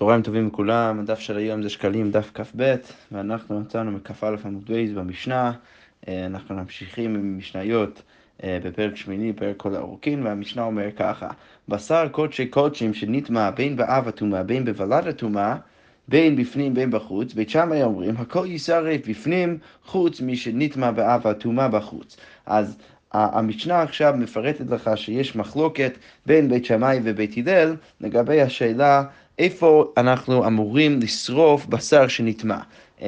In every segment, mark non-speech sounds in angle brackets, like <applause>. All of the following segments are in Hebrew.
צהריים טובים לכולם, הדף של היום זה שקלים דף כ"ב, ואנחנו נמצאים בכ"א עמוד בית במשנה, אה, אנחנו ממשיכים עם משניות אה, בפרק שמיני, פרק כל הרוקין, והמשנה אומר ככה, בשר קודשי קודשים שנטמא בין באב הטומאה בין בוולד הטומאה, בין בפנים בין בחוץ, בית שמאי אומרים, הכל יישרף בפנים חוץ משנטמא באב הטומאה בחוץ. אז המשנה עכשיו מפרטת לך שיש מחלוקת בין בית שמאי ובית הלל לגבי השאלה איפה אנחנו אמורים לשרוף בשר שנטמע. אמ,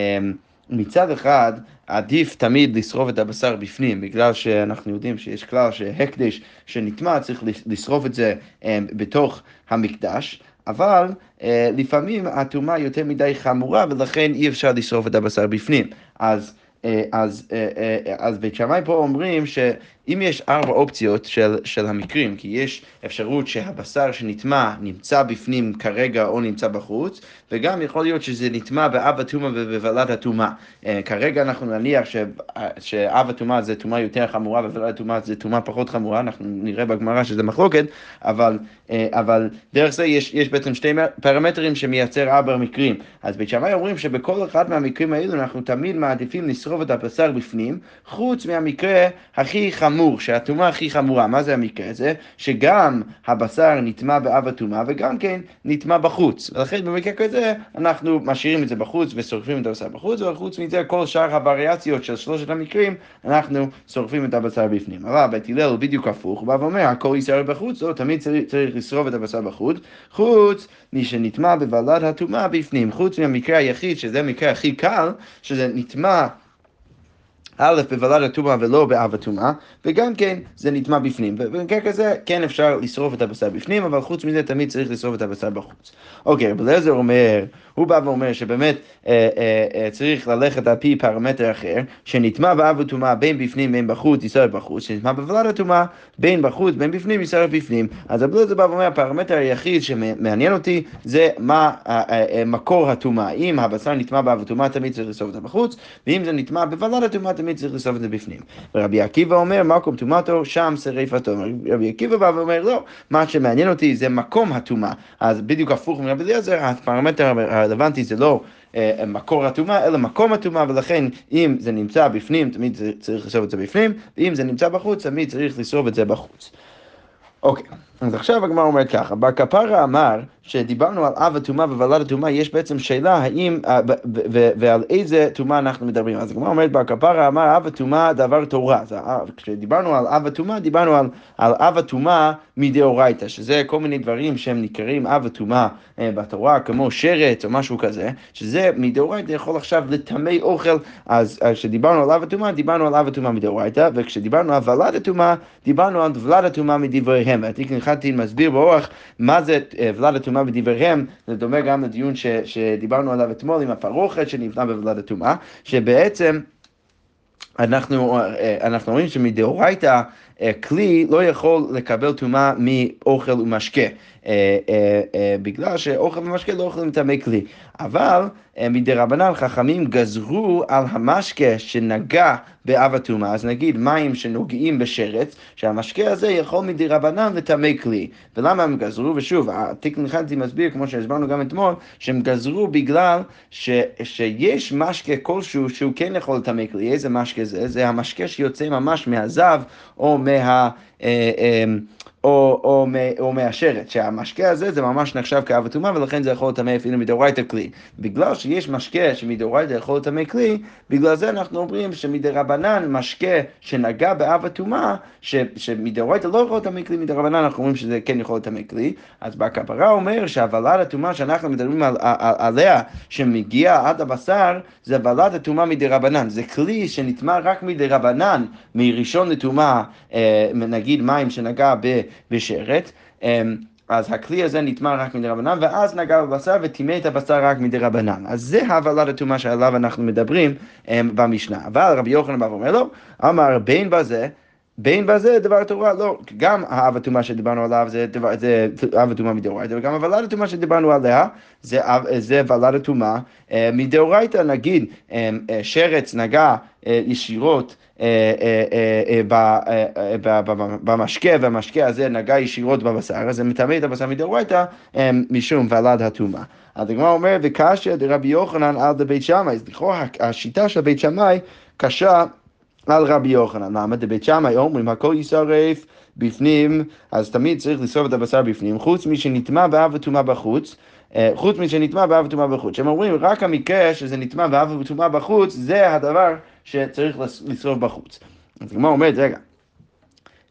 מצד אחד, עדיף תמיד לשרוף את הבשר בפנים, בגלל שאנחנו יודעים שיש כלל שהקדש שנטמע צריך לשרוף את זה אמ, בתוך המקדש. אבל אה, לפעמים הטומאה יותר מדי חמורה ולכן אי אפשר לשרוף את הבשר בפנים. אז, אה, אז, אה, אז בית שמאי פה אומרים ש... אם יש ארבע אופציות של, של המקרים, כי יש אפשרות שהבשר שנטמע נמצא בפנים כרגע או נמצא בחוץ, וגם יכול להיות שזה נטמע באב הטומאה ובוולד הטומאה. אה, כרגע אנחנו נניח ש, שאב הטומאה זה טומאה יותר חמורה ובוולד הטומאה זה טומאה פחות חמורה, אנחנו נראה בגמרא שזה מחלוקת, אבל, אה, אבל דרך זה יש, יש בעצם שתי פרמטרים שמייצר ארבע מקרים. אז בית שמאי אומרים שבכל אחד מהמקרים האלו אנחנו תמיד מעדיפים לשרוף את הבשר בפנים, חוץ מהמקרה הכי חמור. חמור, שהטומאה הכי חמורה, מה זה המקרה הזה? שגם הבשר נטמע באב הטומאה וגם כן נטמע בחוץ. ולכן במקרה כזה אנחנו משאירים את זה בחוץ ושורפים את הבשר בחוץ, וחוץ מזה כל שאר הווריאציות של שלושת המקרים, אנחנו שורפים את הבשר בפנים. אבל בית הלל הוא בדיוק הפוך, הוא בא ואומר, הכל יישאר בחוץ, לא, תמיד צריך, צריך לשרוף את הבשר בחוץ, חוץ מי שנטמע בוולד הטומאה בפנים, חוץ מהמקרה היחיד, שזה המקרה הכי קל, שזה נטמע א', בוולד הטומאה ולא באב הטומאה, וגם כן זה נטמע בפנים. ובמקרה כזה כן אפשר לשרוף את הבשר בפנים, אבל חוץ מזה תמיד צריך לשרוף את הבשר בחוץ. אוקיי, רב אליעזר אומר, הוא בא ואומר שבאמת אה, אה, אה, צריך ללכת על פי פרמטר אחר, שנטמע באב הטומאה בין בפנים בין בחוץ, יישרף בחוץ, שנטמע בוולד הטומאה בין בחוץ בין בפנים, יישרף בפנים. אז רב אליעזר בא ואומר, הפרמטר היחיד שמעניין אותי זה מה אה, אה, אה, מקור הטומאה. אם הבשר נטמע באב הטומאה תמיד צריך לשרוף את זה בחוץ, ואם זה נטמע בוולד הטומאה תמיד צריך לשרוף את זה בפנים. ורבי עקיבא אומר, מקום טומאתו, שם שריפתו. רבי עקיבא בא ואומר, לא, מה שמעניין אותי זה מקום הטומאה. אז בדיוק הפוך מרבי אליעזר, הפרמטר הרלוונטי זה לא... אה, מקור הטומאה, אלא מקום הטומאה, ולכן אם זה נמצא בפנים, תמיד צריך לשרוף את זה בפנים, ואם זה נמצא בחוץ, תמיד צריך לשרוף את זה בחוץ. אוקיי, אז עכשיו הגמרא אומרת ככה, בר כפרה אמר שדיברנו על אב הטומאה וולד הטומאה, יש בעצם שאלה האם אה, ועל איזה טומאה אנחנו מדברים. אז הגמרא אומרת בר כפרה אמר אב הטומאה דבר תורה. כשדיברנו על אב הטומאה, דיברנו על, על אב הטומאה מדאורייתא, שזה כל מיני דברים שהם נקראים אב הטומאה אה, בתורה, כמו שרץ או משהו כזה, שזה מדאורייתא יכול עכשיו לטמא אוכל, אז כשדיברנו על אב הטומאה, דיברנו על אב הטומאה מדאורייתא, וכשדיברנו על ולד הטומאה, דיברנו על ולד הטומאה מדבריהם. חתין מסביר באורח מה זה אה, ולד הטומאה בדבריהם, זה דומה גם לדיון ש, שדיברנו עליו אתמול עם הפרוכת שנבנה בוולד הטומאה, שבעצם אנחנו, אה, אנחנו רואים שמדאורייתא אה, כלי לא יכול לקבל טומאה מאוכל ומשקה, בגלל שאוכל ומשקה לא יכולים לטמא כלי. אבל מדרבנן חכמים גזרו על המשקה שנגע באב הטומאה, אז נגיד מים שנוגעים בשרץ, שהמשקה הזה יכול מדרבנן לטמא כלי. ולמה הם גזרו? ושוב, התיקון חנטי מסביר, כמו שהסברנו גם אתמול, שהם גזרו בגלל ש, שיש משקה כלשהו שהוא כן יכול לטמא כלי. איזה משקה זה? זה המשקה שיוצא ממש מהזב או מה... או, או, או מהשרת, שהמשקה הזה זה ממש נחשב כאב הטומאה ולכן זה יכול לטמא אפילו מדאורייתא כלי. בגלל שיש משקה שמדאורייתא יכול לטמא כלי, בגלל זה אנחנו אומרים שמדרבנן משקה שנגע באב הטומאה, שמדאורייתא לא יכול לטמא כלי, מדרבנן אנחנו אומרים שזה כן יכול לטמא כלי. אז בכפרה אומר שהוולד הטומאה שאנחנו מדברים על, על, עליה, שמגיע עד הבשר, זה ולד הטומאה מדרבנן. זה כלי שנטמע רק מדרבנן, מראשון לטומאה, אה, נגיד מים שנגע ב... בשרת. אמ, אז הכלי הזה נטמע רק מדי רבנן, ואז נגע בבשר וטימא את הבשר רק מדי רבנן. אז זה הבלת הטומאה שעליו אנחנו מדברים um, במשנה. אבל רבי יוחנן בא ואומר לו, אמר בין בזה, בין בזה דבר תורה, לא, גם האב הטומאה שדיברנו עליו זה, דבר, זה אב הטומאה מדאורייתא, וגם הוולד הטומאה שדיברנו עליה זה, זה ולד הטומאה אה, מדאורייתא, נגיד אה, אה, שרץ נגע ישירות במשקה, והמשקה הזה נגע ישירות בבשר, אז זה מטמא את הבשר מדאורייתא משום ולד הטומאה. אז הגמרא אומרת, וקשיא דרבי יוחנן על דבית שמאי, אז לכאורה השיטה של בית שמאי קשה על רבי יוחנן. למה? דבית שמאי אומרים הכל יישרף בפנים, אז תמיד צריך לשרוף את הבשר בפנים, חוץ משנטמע באב וטומאה בחוץ. אה, חוץ משנטמע באב וטומאה בחוץ. הם אומרים, רק המקרה שזה נטמע באב וטומאה בחוץ, זה הדבר שצריך לשרוף בחוץ. אז הגמרא אומרת, רגע,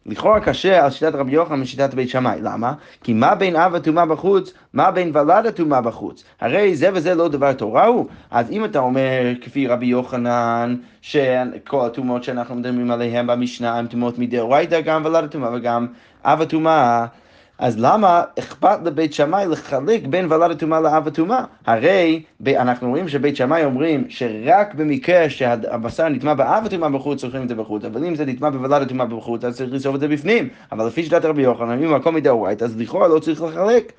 לכאורה קשה על שיטת רבי יוחנן משיטת בית שמאי. למה? כי מה בין אב הטומאה בחוץ, מה בין ולד הטומאה בחוץ? הרי זה וזה לא דבר תורה הוא. אז אם אתה אומר, כפי רבי יוחנן, שכל הטומאות שאנחנו מדברים עליהן במשנה הן טומאות מדאורייתא, גם ולד הטומאה וגם אב הטומאה, אז למה אכפת לבית שמאי לחלק בין ולד הטומאה לאב הטומאה? הרי אנחנו רואים שבית שמאי אומרים שרק במקרה שהבשר נטמע באב הטומאה בחוץ, צריכים את זה בחוץ, אבל אם זה נטמע בוולד הטומאה בחוץ, אז צריך לסוף את זה בפנים. אבל לפי שיטת רבי יוחנן, אם הכל מדאורייתא, אז לכאורה לא צריך לחלק.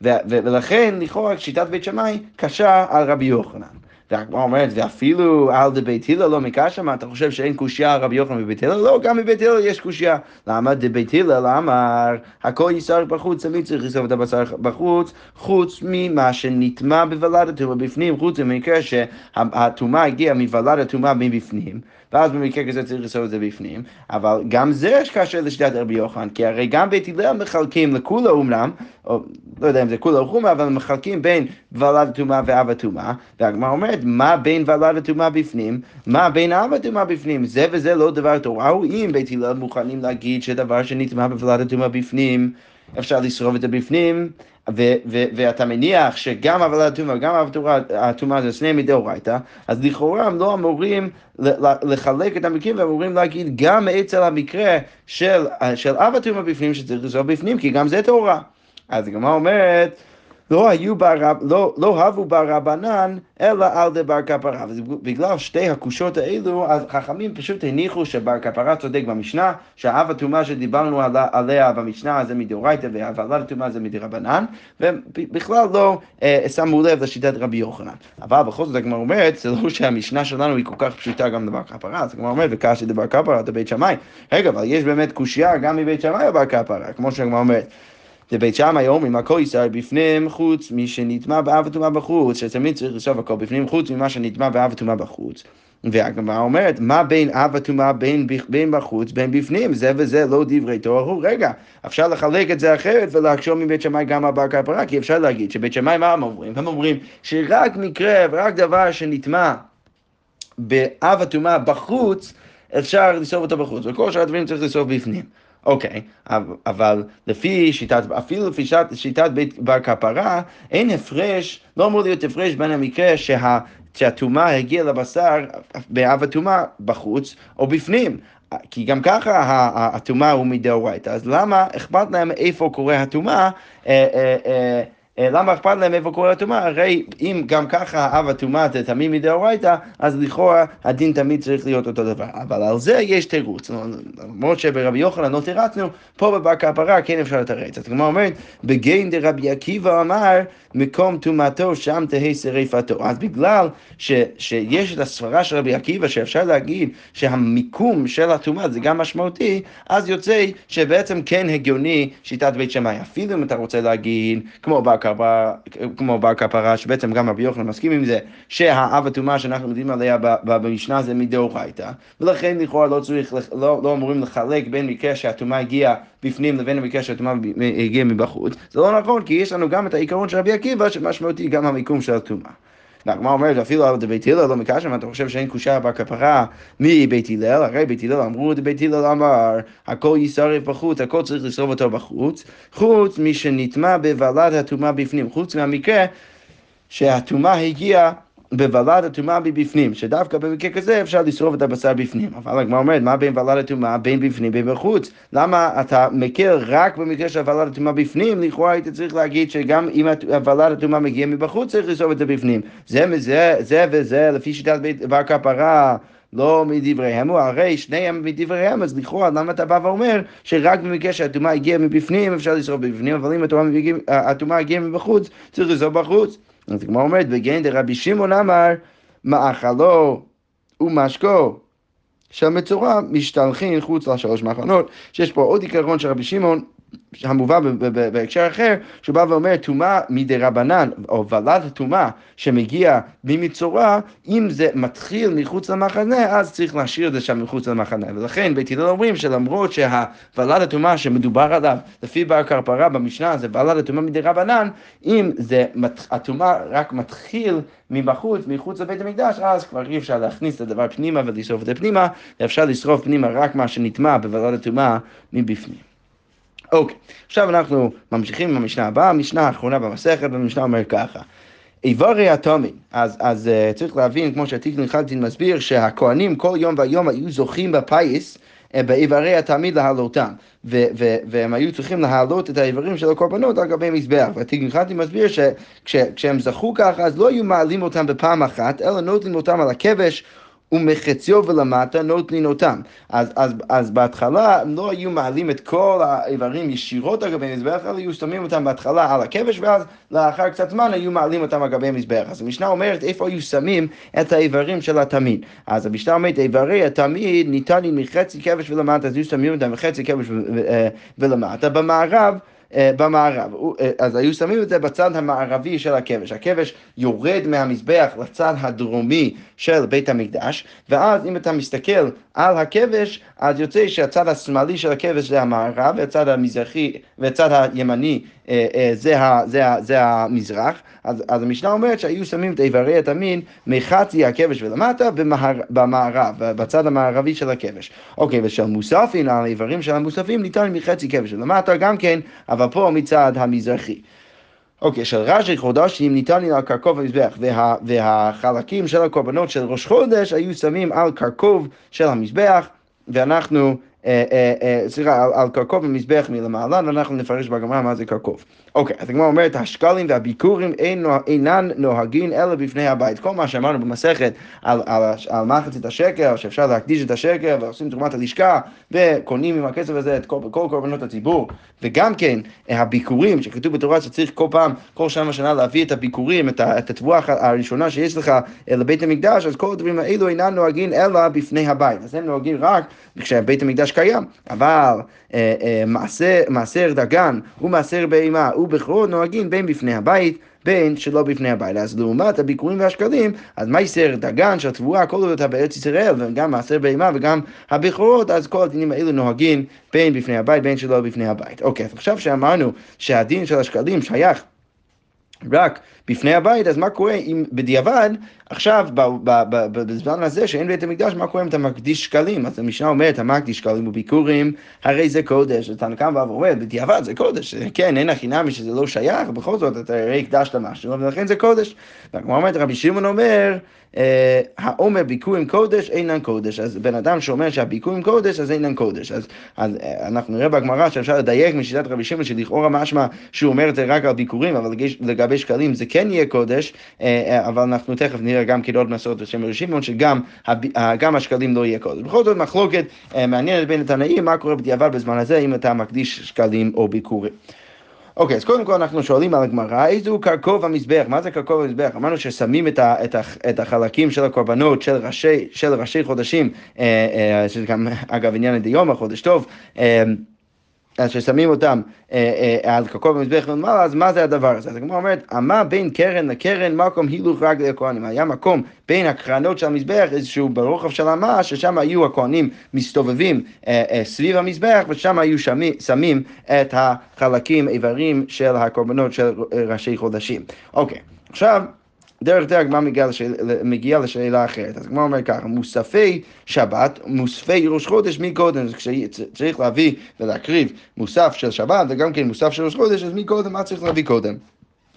ולכן לכאורה שיטת בית שמאי קשה על רבי יוחנן. והגמרא אומרת, ואפילו על דבית הלל לא מקשה, מה אתה חושב שאין קושייה רבי יוחנן בבית הלל? לא, גם בבית הלל יש קושייה. למה דבית הלל אמר, הכל יסר בחוץ, תמיד צריך לסוף את הבשר בחוץ, חוץ ממה שנטמע הטומאה בפנים, חוץ ממקרה שהטומאה הגיעה מוולד הטומאה מבפנים. ואז במקרה כזה צריך לסוף את זה בפנים, אבל גם זה יש כאשר לשיטת רבי יוחנן, כי הרי גם בית הלל מחלקים לכולה אומנם, או לא יודע אם זה כולה או חומה, אבל מחלקים בין ולד הטומאה ואב הטומאה, והגמרא אומרת, מה בין ולד הטומאה בפנים, מה בין אב הטומאה בפנים, זה וזה לא דבר תורה, הוא אם בית הלל מוכנים להגיד שדבר שנטמע בוולד הטומאה בפנים, אפשר לשרוף את זה בפנים, ו- ו- ואתה מניח שגם עבודה הטומאה וגם הטומאה זה שני מדאורייתא, אז לכאורה הם לא אמורים לחלק את המקרים, והם אמורים להגיד גם אצל המקרה של, של אב הטומאה בפנים שצריך לזרוק בפנים, כי גם זה תורה. אז הגמרא אומרת, לא היו ברב, לא, לא הבו ברבנן, אלא על דבר כפרה. ובגלל שתי הקושות האלו, אז חכמים פשוט הניחו שבר כפרה צודק במשנה, שהאב הטומאה שדיברנו עליה במשנה זה מדאורייתא, והוולד הטומאה זה מדרבנן, ובכלל לא אה, שמו לב לשיטת רבי יוחנן. אבל בכל זאת הגמרא אומרת, זה לא שהמשנה שלנו היא כל כך פשוטה גם דבר כפרה, אז הגמרא אומרת, וקשי דבר כפרה, אתה בית שמאי. רגע, אבל יש באמת קושייה גם מבית שמאי או בר כפרה, כמו שהגמרא אומרת. לבית שמאי אומרים הכל ישראל בפנים חוץ משנטמע באב וטומאה בחוץ, שתמיד צריך לשאול הכל בפנים חוץ ממה שנטמע באב וטומאה בחוץ. והגמרא אומרת, מה בין אב וטומאה בין, בין בחוץ בין בפנים? זה וזה לא דברי תורה הוא. רגע, אפשר לחלק את זה אחרת ולהקשור מבית שמאי גם בר כפרה, כי אפשר להגיד שבית שמאי מה הם אומרים? הם אומרים שרק מקרה ורק דבר שנטמע באב הטומאה בחוץ, אפשר לשרוף אותו בחוץ, וכל שאר הדברים צריך לשרוף בפנים. אוקיי, אבל לפי שיטת, אפילו לפי שיטת, שיטת בית בר כפרה, אין הפרש, לא אמור להיות הפרש בין המקרה שה... שהטומאה הגיעה לבשר באב הטומאה בחוץ או בפנים. כי גם ככה הטומאה הוא מדאורייתא, אז למה אכפת להם איפה קורה הטומאה? אה, אה, אה, אה, למה אכפת להם איפה קורה הטומאה? הרי אם גם ככה אב הטומאה זה תמיד מדאורייתא, אז לכאורה הדין תמיד צריך להיות אותו דבר. אבל על זה יש תירוץ. למרות שברבי יוחנן לא תירצנו, פה בבר כפרה כן אפשר לתרץ. אז כמו אומרת, בגיין דרבי עקיבא אמר, מקום טומאתו שם תהא שריפתו. אז בגלל ש, שיש את הסברה של רבי עקיבא, שאפשר להגיד שהמיקום של הטומאה זה גם משמעותי, אז יוצא שבעצם כן הגיוני שיטת בית שמאי. אפילו אם אתה רוצה להגיד, כמו בר כמו בר כפרה, שבעצם גם רבי יוחנן מסכים עם זה, שהאב הטומאה שאנחנו יודעים עליה במשנה זה מדאורייתא, ולכן לכאורה לא צריך, לא, לא אמורים לחלק בין מקרה שהטומאה הגיעה בפנים לבין המקרה שהטומאה הגיעה מבחוץ. זה לא נכון, כי יש לנו גם את העיקרון של רבי עקיבא, שמשמעותי גם המיקום של הטומאה. והגמרא אומרת, אפילו על בית הלל לא מקשר, מה אתה חושב שאין קושה בר כפרה מבית הלל? הרי בית הלל אמרו, בית הלל אמר, הכל יישרף בחוץ, הכל צריך לשרוף אותו בחוץ, חוץ משנטמע בוולד הטומאה בפנים, חוץ מהמקרה שהטומאה הגיעה בוולד הטומאה מבפנים, שדווקא במקרה כזה אפשר לשרוף את הבשר בפנים. אבל הגמרא אומרת, מה בין ולד הטומאה בין בפנים ובין בחוץ? למה אתה מקל רק במקרה של ולד הטומאה בפנים? לכאורה היית צריך להגיד שגם אם הוולד הטומאה מגיע מבחוץ צריך לשרוף את זה בפנים. זה, זה, זה וזה, לפי שיטת בית בר כפרה. לא מדבריהם, הרי שניהם מדבריהם, אז לכאורה למה אתה בא ואומר שרק במקרה שהטומאה הגיעה מבפנים אפשר לשרוף מבפנים, אבל אם הטומאה הגיעה מבחוץ, צריך לשרוף בחוץ. אז כמו אומרת, בגן דרבי שמעון אמר, מאכלו ומשקו של מצורע משתלחין חוץ לשלוש מחנות, שיש פה עוד עיקרון של רבי שמעון המובא בהקשר אחר, שהוא בא ואומר טומאה מדי רבנן, או ולד הטומאה שמגיע ממצורע, אם זה מתחיל מחוץ למחנה, אז צריך להשאיר את זה שם מחוץ למחנה. ולכן בית הלל אומרים שלמרות שהוולד הטומאה שמדובר עליו, לפי בר כרפרה במשנה, זה ולד הטומאה מדי רבנן, אם זה, הטומאה רק מתחיל מבחוץ, מחוץ לבית המקדש, אז כבר אי אפשר להכניס את הדבר פנימה ולשרוף את זה פנימה, ואפשר לשרוף פנימה רק מה שנטמע בוולד הטומאה מבפנים. אוקיי, עכשיו אנחנו ממשיכים עם המשנה הבאה, המשנה האחרונה במסכת, והמשנה אומר ככה. איברי התומי, אז, אז uh, צריך להבין, כמו שהתיקון חלטין מסביר, שהכהנים כל יום ויום היו זוכים בפיס, uh, באיברי התמיד להעלותם, והם היו צריכים להעלות את האיברים של הקורבנות על גבי מזבח. והתיקון חלטין מסביר שכשהם זכו ככה, אז לא היו מעלים אותם בפעם אחת, אלא נוטלים אותם על הכבש ומחציו ולמטה נוטלין אותם. אז, אז, אז בהתחלה הם לא היו מעלים את כל האיברים ישירות על גבי המזבח, אלא היו שמים אותם בהתחלה על הכבש, ואז לאחר קצת זמן היו מעלים אותם על גבי המזבח. אז המשנה אומרת איפה היו שמים את האיברים של התמיד. אז המשנה אומרת איברי התמיד ניתנים מחצי כבש ולמטה, אז היו שמים אותם מחצי כבש אה, ולמטה. במערב במערב. אה, אז היו שמים את זה בצד המערבי של הכבש. הכבש יורד מהמזבח לצד הדרומי של בית המקדש, ואז אם אתה מסתכל על הכבש, אז יוצא שהצד השמאלי של הכבש זה המערב, והצד המזרחי, והצד הימני אה, אה, זה, ה, זה, ה, זה המזרח. אז, אז המשנה אומרת שהיו שמים את איברי התמין מחצי הכבש ולמטה במער, במערב, בצד המערבי של הכבש. אוקיי, ושל מוספין, האיברים של המוספים ניתן מחצי כבש ולמטה גם כן, אבל פה מצד המזרחי. אוקיי, של רש"י חודשים ניתן לי על קרקוב המזבח, וה, והחלקים של הקורבנות של ראש חודש היו שמים על קרקוב של המזבח, ואנחנו אה, אה, אה, סליחה, על, על קרקוב ומזבח מלמעלה, ואנחנו נפרש בגמרא מה זה קרקוב. אוקיי, אז הגמרא אומרת, השקלים והביקורים אינן נוהגים אלא בפני הבית. כל מה שאמרנו במסכת על, על, על מחצית השקר, שאפשר להקדיש את השקר ועושים תרומת הלשכה, וקונים עם הכסף הזה את כל, כל קורבנות הציבור, וגם כן הביקורים, שכתוב בתורה שצריך כל פעם, כל שנה ושנה להביא את הביקורים, את, את התבואה הראשונה שיש לך לבית המקדש, אז כל הדברים האלו אינם נוהגים אלא בפני הבית. אז הם נוהגים רק כשבית המקדש קיים, אבל אה, אה, מעשר, דגן ומעשר בהמה ובכורות נוהגים בין בפני הבית בין שלא בפני הבית. אז לעומת הביקורים והשקלים, אז מייסר דגן של תבואה, כל עוד אתה בארץ ישראל, וגם מעשר בהמה וגם הבכורות, אז כל הדינים האלו נוהגים בין בפני הבית, בין שלא בפני הבית. אוקיי, אז עכשיו שאמרנו שהדין של השקלים שייך רק בפני הבית, אז מה קורה אם בדיעבד, עכשיו, בזמן הזה שאין בית המקדש, מה קורה אם אתה מקדיש שקלים? אז המשנה אומרת, המקדיש שקלים וביקורים, הרי זה קודש. אתה כאן בא ואומר, בדיעבד זה קודש. כן, אין הכי נמי שזה לא שייך, בכל זאת אתה הרי הקדשת משהו, ולכן זה קודש. וכמו אומרת, רבי שמעון אומר, האומר ביקורים קודש אינן קודש. אז בן אדם שאומר שהביקורים קודש, אז אינן קודש. אז, אז אה, אנחנו נראה בגמרא שאפשר לדייק משיטת רבי שמעון, שלכאורה משמע שהוא אומר את זה רק על ביקורים, אבל לגבי שקלים זה כן יהיה קודש, אה, אבל אנחנו תכף נראה גם כן עוד מסורת בשם רבי שמעון, שגם השקלים לא יהיה קודש. בכל זאת מחלוקת מעניינת בין התנאים, מה קורה בדיעבד בזמן הזה, אם אתה מקדיש שקלים או ביקורים. אוקיי, אז קודם כל אנחנו שואלים על הגמרא, איזה הוא קרקוב המזבח? מה זה קרקוב המזבח? אמרנו ששמים את, ה, את, ה, את החלקים של הקורבנות של ראשי, של ראשי חודשים, אה, אה, שזה גם <laughs> אגב עניין לדיומא, חודש טוב, אה, ששמים אותם אה, אה, על קרקוב המזבח למעלה, אז מה זה הדבר הזה? אז הגמרא אומרת, מה בין קרן לקרן מקום הילוך רגלי הכהנים? היה מקום בין הקרנות של המזבח, איזשהו ברוחב של המה, ששם היו הכהנים מסתובבים אה, סביב המזבח, ושם היו שמים את החלקים, איברים של הקורבנות של ראשי חודשים. אוקיי, עכשיו... דרך דרך הגמרא מגיעה לשאל, מגיע לשאלה אחרת. אז הגמרא אומר ככה, מוספי שבת, מוספי ראש חודש מי קודם? אז כשצריך להביא ולהקריב מוסף של שבת וגם כן מוסף של ראש חודש, אז מי קודם? מה צריך להביא קודם?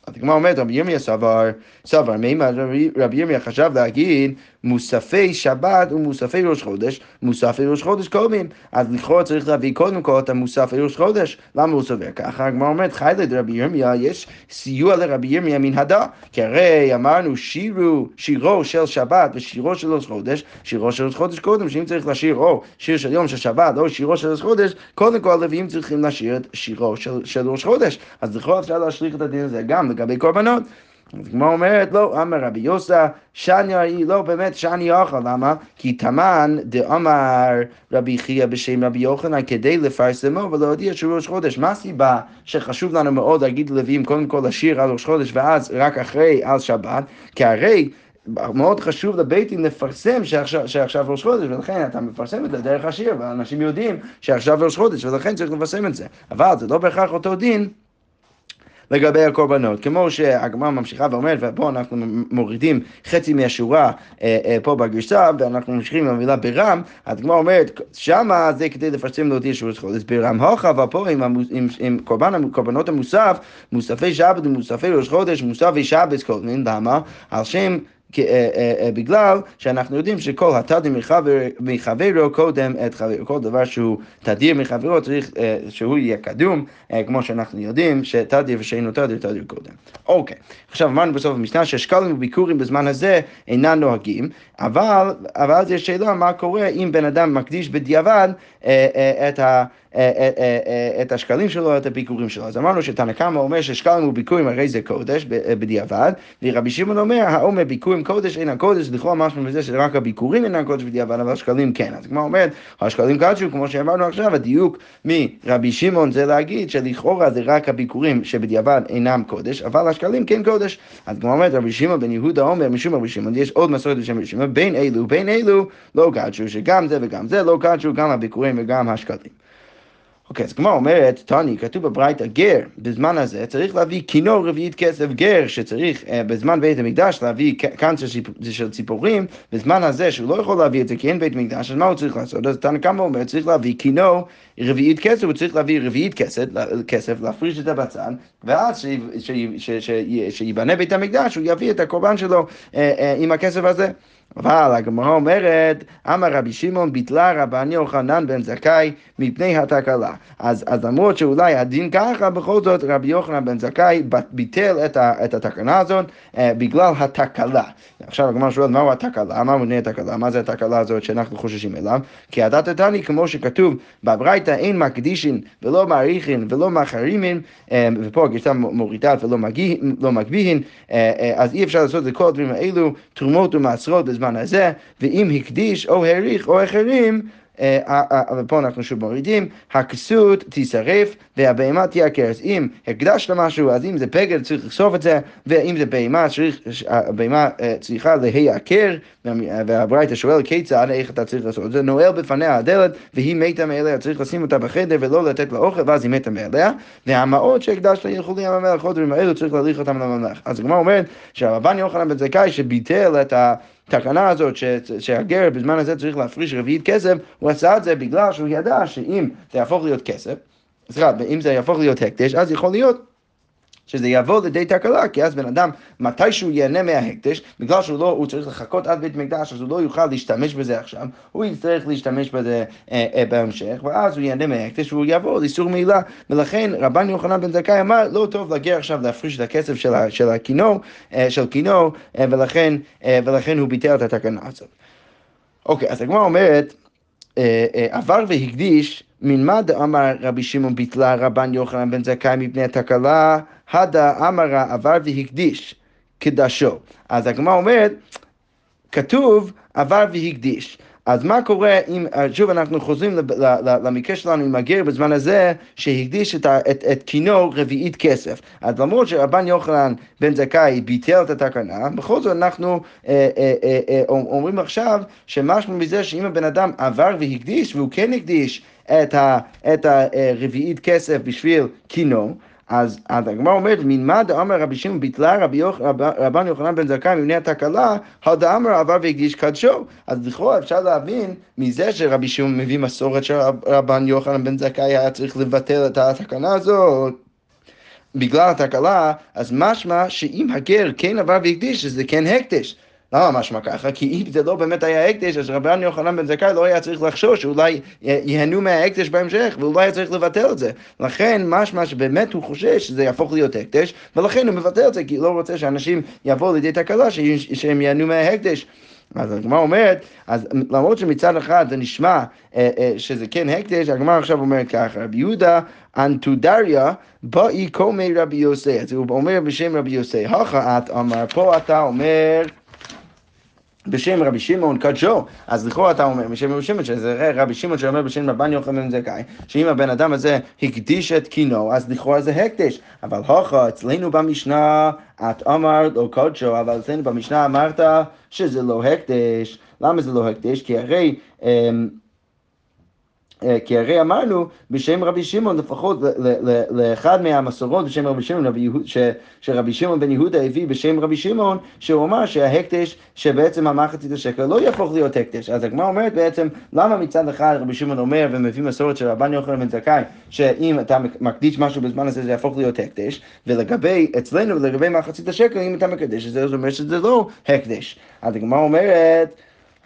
אז הגמרא אומרת, רבי ירמיה סבר, סבר, מימה רבי ירמיה חשב להגיד מוספי שבת ומוספי ראש חודש, מוספי ראש חודש קודמים. אז לכאורה צריך להביא קודם כל את המוספי ראש חודש. למה הוא סובר ככה? הגמרא אומרת, חי לרבי ירמיה, יש סיוע לרבי ירמיה מן הדה. כי הרי אמרנו שירו, שירו של שבת ושירו של ראש חודש, שירו של ראש חודש קודם, שאם צריך לשיר או שיר של יום של שבת או שירו של ראש חודש, קודם כל הלוויים צריכים לשיר את שירו של, של ראש חודש. אז לכאורה אפשר להשליך את הדין הזה גם לגבי קורבנות. אז כמו אומרת, לא, אמר רבי יוסה, שאני היא לא באמת שאני אוכל, למה? כי תמן דאמר רבי חייא בשם רבי יוחנן כדי לפרסמו ולהודיע שהוא ראש חודש. מה הסיבה שחשוב לנו מאוד להגיד ללווים קודם כל לשיר על ראש חודש ואז רק אחרי על שבת? כי הרי מאוד חשוב לבית דין לפרסם שעכשיו, שעכשיו ראש חודש, ולכן אתה מפרסם את זה דרך השיר, ואנשים יודעים שעכשיו ראש חודש, ולכן צריך לפרסם את זה. אבל זה לא בהכרח אותו דין. לגבי הקורבנות. כמו שהגמרא ממשיכה ואומרת, ופה אנחנו מורידים חצי מהשורה אה, אה, פה בגרסה, ואנחנו ממשיכים עם המילה ברם, אז הגמרא אומרת, שמה זה כדי לפרסם להודיע שהוא חודש ברם הוכה, ופה עם, עם, עם, עם קורבן, קורבנות המוסף, מוספי שבת ומוספי ראש חודש, מוספי שבת קודמים, למה? על שם בגלל שאנחנו יודעים שכל התדיר מחברו קודם את חברו, כל דבר שהוא תדיר מחברו צריך שהוא יהיה קדום, כמו שאנחנו יודעים שתדיר ושאינו תדיר, תדיר קודם. אוקיי, עכשיו אמרנו בסוף המשנה ששקלים וביקורים בזמן הזה אינם נוהגים, אבל, אבל אז יש שאלה מה קורה אם בן אדם מקדיש בדיעבד את ה... אה, אה, אה, את השקלים שלו, את הביקורים שלו. אז אמרנו שתנא קמא אומר ששקלים וביקורים הרי זה קודש בדיעבד, ורבי שמעון אומר, האומר ביקורים קודש אינם קודש, לכאורה משהו מזה שרק הביקורים אינם קודש בדיעבד, אבל השקלים כן. אז כמו אומרת, השקלים קדשו, כמו שאמרנו עכשיו, הדיוק מרבי שמעון זה להגיד שלכאורה זה רק הביקורים שבדיעבד אינם קודש, אבל השקלים כן קודש. אז כמו אומרת, רבי שמעון בן יהודה אומר, משום רבי שמעון, יש עוד מסורת בשם רבי שמעון, בין אלו, בין אלו לא קדשו, שגם זה וגם זה לא קדשו, גם הביקורים וגם השקלים. אוקיי, אז הגמרא אומרת, טוני, כתוב בברייתא גר, בזמן הזה צריך להביא כינור רביעית כסף גר, שצריך uh, בזמן בית המקדש להביא קאנצר של ציפורים, בזמן הזה שהוא לא יכול להביא את זה כי אין בית מקדש, אז מה הוא צריך לעשות? אז תנא קמא אומר, צריך להביא כינור רביעית כסף, הוא צריך להביא רביעית כסף, כסף להפריש את זה בצד, ואז שייבנה בית המקדש, הוא יביא את הקורבן שלו uh, uh, עם הכסף הזה. אבל הגמרא אומרת, אמר רבי שמעון ביטלה רבן יוחנן בן זכאי מפני התקלה. אז, אז למרות שאולי הדין ככה, בכל זאת רבי יוחנן בן זכאי ביטל את, ה, את התקנה הזאת אה, בגלל התקלה. עכשיו הגמרא שואלת, מהו התקלה? מה מונה התקלה? מה זה התקלה הזאת שאנחנו חוששים אליו? כי הדת התני, כמו שכתוב בברייתא, אין מקדישין ולא מעריכין ולא מחרימין, אה, ופה הגרסה מורידה ולא לא מגביהין, אה, אה, אז אי אפשר לעשות את כל הדברים האלו, תרומות ומעשרות בזמן הזה, ואם הקדיש או העריך או אחרים, אה, אה, אה, ופה אנחנו שוב מורידים, הכסות תישרף והבהמה תהיה הכרס. אם הקדשת משהו, אז אם זה פגר צריך לחשוף את זה, ואם זה בהמה, הבהמה צריכה להיעקר, והברייתא שואל כיצד, איך אתה צריך לעשות את זה, נועל בפניה הדלת, והיא מתה מאליה, צריך לשים אותה בחדר ולא לתת לה אוכל, ואז היא מתה מאליה, והמעות שהקדשת ילכו לים המלך, כל דברים האלו צריך להליך אותם לממלך. אז הגמרא אומרת שהרבן יוחנן בן זכאי שביטל את ה... התקנה הזאת ש, שהגר בזמן הזה צריך להפריש רביעית כסף, הוא עשה את זה בגלל שהוא ידע שאם זה יהפוך להיות כסף, סליחה, אם זה יהפוך להיות הקדש, אז יכול להיות שזה יבוא לידי תקלה, כי אז בן אדם, מתי שהוא ייהנה מההקדש, בגלל שהוא לא, הוא צריך לחכות עד בית מקדש, אז הוא לא יוכל להשתמש בזה עכשיו, הוא יצטרך להשתמש בזה אה, אה, בהמשך, ואז הוא ייהנה מההקדש והוא יבוא לאיסור מעילה, ולכן רבן יוחנן בן זכאי אמר, לא טוב להגיע עכשיו להפריש את הכסף של, של הכינור, אה, של כינור, אה, ולכן, אה, ולכן הוא ביטל את התקנה הזאת. אוקיי, אז הגמרא אומרת, עבר והקדיש מנמה דאמר רבי שמעון ביטלה רבן יוחנן בן זכאי מפני התקלה, הדה אמרה עבר והקדיש קדשו. אז הגמרא אומרת, כתוב עבר והקדיש. אז מה קורה אם, שוב אנחנו חוזרים למקרה שלנו עם הגר בזמן הזה שהקדיש את, את, את כינור רביעית כסף. אז למרות שרבן יוחנן בן זכאי ביטל את התקנה, בכל זאת אנחנו אה, אה, אה, אה, אומרים עכשיו שמשהו מזה שאם הבן אדם עבר והקדיש והוא כן הקדיש את, את הרביעית כסף בשביל כינור, אז הגמרא אומרת, מנמה דאמר רבי שמעון ביטלה רבי יוח, רבן יוחנן בן זכאי מבני התקלה, הדאמר עבר והקדיש קדשו. אז לכאורה אפשר להבין מזה שרבי שמעון מביא מסורת שרבן יוחנן בן זכאי היה צריך לבטל את התקנה הזאת. בגלל התקלה, אז משמע שאם הגר כן עבר והקדיש, אז זה כן הקדש. למה משמע ככה? כי אם זה לא באמת היה הקדש, אז רבן יוחנן בן זכאי לא היה צריך לחשוש שאולי ייהנו מההקדש בהמשך, ואולי היה צריך לבטל את זה. לכן משמע שבאמת הוא חושש שזה יהפוך להיות הקדש, ולכן הוא מבטל את זה, כי הוא לא רוצה שאנשים יבואו לידי תקלה שהם ייהנו מההקדש. אז הגמרא אומרת, אז למרות שמצד אחד זה נשמע אה, אה, שזה כן הקדש, הגמרא עכשיו אומרת ככה, רבי יהודה אנטודריה באי קומי רבי יוסי, אז הוא אומר בשם רבי יוסי, הכה את אמר, פה אתה אומר בשם רבי שמעון קדשו, אז לכאורה אתה אומר בשם רבי שמעון, שזה רבי שמעון שאומר בשם רבן יוחנן זכאי, שאם הבן אדם הזה הקדיש את קינו, אז לכאורה זה הקדש, אבל הוכה אצלנו במשנה את אמרת לא קדשו, אבל אצלנו במשנה אמרת שזה לא הקדש, למה זה לא הקדש? כי הרי אמ, כי הרי אמרנו בשם רבי שמעון, לפחות לאחד מהמסורות בשם רבי שמעון, שרבי שמעון בן יהודה הביא בשם רבי שמעון, שהוא אמר שההקדש, שבעצם המחצית השקל לא יהפוך להיות הקדש. אז הגמרא אומרת בעצם, למה מצד אחד רבי שמעון אומר ומביא מסורת של רבן יוחנן בן זכאי, שאם אתה מקדיש משהו בזמן הזה זה יהפוך להיות הקדש, ולגבי, אצלנו, ולגבי מחצית השקל, אם אתה מקדש את זה, זאת אומרת שזה לא הקדש. אז הגמרא אומרת,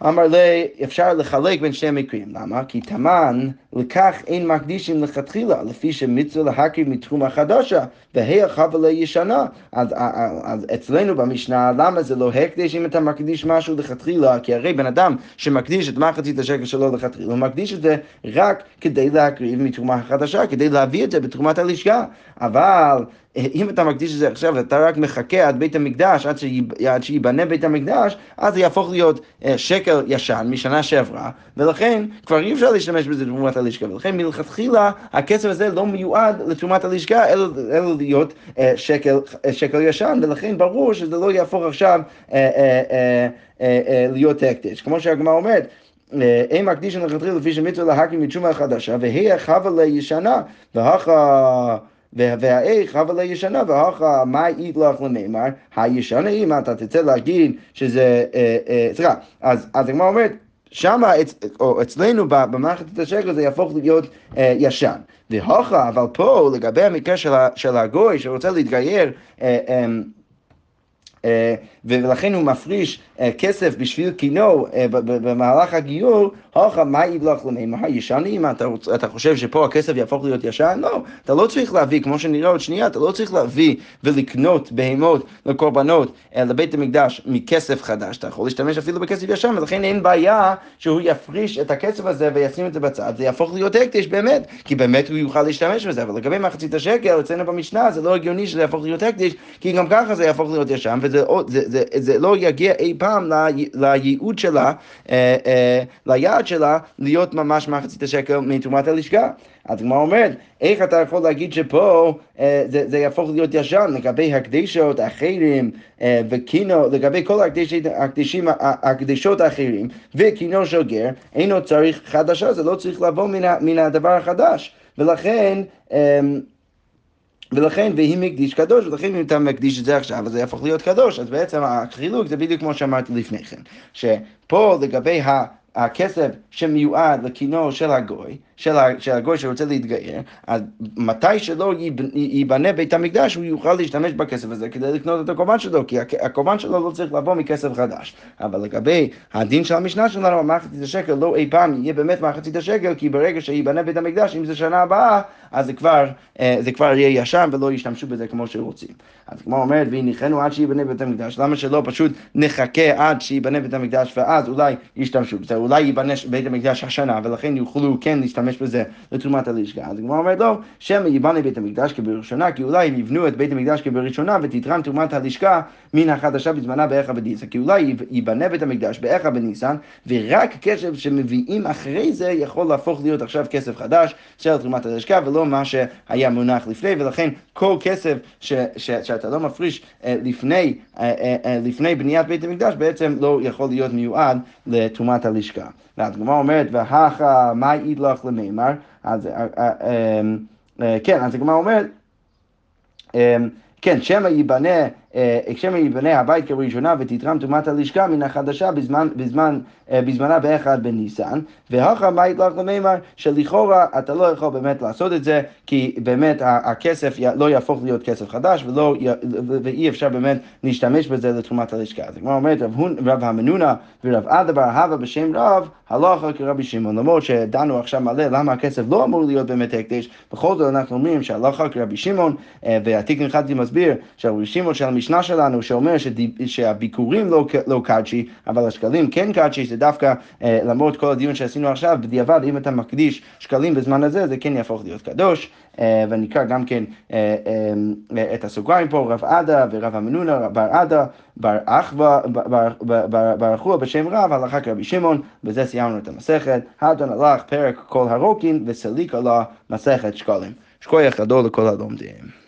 אמר לי, אפשר לחלק בין שני מקרים. למה? כי תמן, לכך אין מקדישים לכתחילה, לפי שמצווה להקריב מתרומה חדשה, והי חבלה ישנה. אז, אז אצלנו במשנה, למה זה לא הקדיש אם אתה מקדיש משהו לכתחילה? כי הרי בן אדם שמקדיש את מחצית השקל שלו לכתחילה, הוא מקדיש את זה רק כדי להקריב מתרומה חדשה, כדי להביא את זה בתרומת הלשכה. אבל אם אתה מקדיש את זה עכשיו ואתה רק מחכה עד בית המקדש, עד, עד שייבנה בית המקדש, אז זה יהפוך להיות אה, שקל ישן משנה שעברה, ולכן כבר אי אפשר להשתמש בזה לתרומת הלשכה, ולכן מלכתחילה הכסף הזה לא מיועד לתרומת הלשכה, אלא, אלא להיות אה, שקל, אה, שקל ישן, ולכן ברור שזה לא יהפוך עכשיו להיות הקדש. כמו שהגמרא אומרת, אין מקדישן לכתחילה לפי שמצווה להקים מתשומה חדשה, והיא חווה לישנה, והכה... והאיך אבל הישנה והכה מה אית לך למימר הישנה אם אתה תצא להגיד שזה, אה, אה, סליחה, אז הגמרא אומרת שם, או אצלנו במערכת השקל זה יהפוך להיות אה, ישן. והוכה, אבל פה לגבי המקרה של הגוי שרוצה להתגייר אה, ולכן הוא מפריש כסף בשביל קינו במהלך הגיור, הוכה מה יבלח למימר ישנים? אתה, אתה חושב שפה הכסף יהפוך להיות ישן? לא, אתה לא צריך להביא, כמו שנראה עוד שנייה, אתה לא צריך להביא ולקנות בהמות לקורבנות לבית המקדש מכסף חדש, אתה יכול להשתמש אפילו בכסף ישן, ולכן אין בעיה שהוא יפריש את הכסף הזה וישים את זה בצד, זה יהפוך להיות הקדש באמת, כי באמת הוא יוכל להשתמש בזה, אבל לגבי מחצית השקל, אצלנו במשנה זה לא הגיוני שזה יהפוך להיות הקדש, כי גם ככה זה יהפוך להיות ישן, וזה זה, זה, זה לא יגיע אי פעם לייעוד שלה, אה, אה, ליעד שלה, להיות ממש מחצית השקל מתרומת הלשכה. אז הגמרא אומרת, איך אתה יכול להגיד שפה אה, זה, זה יהפוך להיות ישן לגבי הקדשות האחרים אה, וקינו, לגבי כל הקדשים, הקדשים, הקדשות האחרים וקינו של גר, אינו צריך חדשה, זה לא צריך לבוא מן, מן הדבר החדש. ולכן אה, ולכן, והיא מקדיש קדוש, ולכן אם אתה מקדיש את זה עכשיו, אז זה יהפוך להיות קדוש. אז בעצם החילוק זה בדיוק כמו שאמרתי לפני כן, שפה לגבי הכסף שמיועד לכינור של הגוי, של, הגוי שרוצה להתגייר, אז מתי שלא ייבנה בית המקדש, הוא יוכל להשתמש בכסף הזה כדי לקנות את הקורבן שלו, כי הקורבן שלו לא צריך לבוא מכסף חדש. אבל לגבי הדין של המשנה שלנו, מחצית השקל לא אי פעם יהיה באמת מחצית השקל, כי ברגע שייבנה בית המקדש, אם זה שנה הבאה, אז זה כבר, אה, זה כבר יהיה ישן ולא ישתמשו בזה כמו שרוצים. אז כמו אומרת, והניחנו עד שייבנה בית המקדש, למה שלא פשוט נחכה עד שייבנה בית המקדש ואז אולי ישתמשו בזה, אולי ייבנה בית המקדש השנה ולכן יוכלו כן להשתמש בזה לתרומת הלשכה. אז הגמרא אומרת לא, שמא ייבנה בית המקדש כבראשונה, כי אולי הם יבנו את בית המקדש כבראשונה ותתרם תרומת הלשכה מן החדשה בזמנה באיכה בניסן, כי אולי ייבנה בית המקדש באיכה בניסן, ורק כסף שמביאים אחרי זה יכול להפוך להיות עכשיו כסף חדש של תרומת הלשכה, ולא מה שהיה מונח לפני, ולכן כל כסף ש, ש, שאתה לא מפריש אה, לפני, אה, אה, לפני בניית בית המקדש בעצם לא יכול להיות מיועד לתרומת הלשכה. הגמרא אומרת, והכה מה ידלך למימר, אז כן, אז הגמרא אומרת, כן, שמא ייבנה כשם יבנה הבית כראשונה ותתרם טומאת הלשכה מן החדשה בזמן, בזמן, בזמנה באחד בניסן, והכא מה יתלך למימר שלכאורה אתה לא יכול באמת לעשות את זה, כי באמת הכסף לא יהפוך להיות כסף חדש ולא, ואי אפשר באמת להשתמש בזה לתרומת הלשכה. אז כמו אומרת רב, המנונה ורב עדה בר אהבה בשם רב, הלכה כרבי שמעון, למרות שדנו עכשיו מלא למה הכסף לא אמור להיות באמת הקדש, בכל זאת אנחנו אומרים שהלכה כרבי שמעון, והתיקון חדתי מסביר שרבי שמעון של המשנה שלנו, שאומר שהביקורים לא, לא קדשי, אבל השקלים כן קדשי, זה דווקא למרות כל הדיון שעשינו עכשיו, בדיעבד אם אתה מקדיש שקלים בזמן הזה, זה כן יהפוך להיות קדוש. ונקרא גם כן את הסוגריים פה, רב עדה ורב המנונה, בר עדה, בר אחווה, בר אחווה בשם רב, הלכה כרבי שמעון, בזה סיימנו את המסכת. האדון הלך פרק כל הרוקין וסליק עלה מסכת שקלים. שכוייח גדול לכל הלומדים.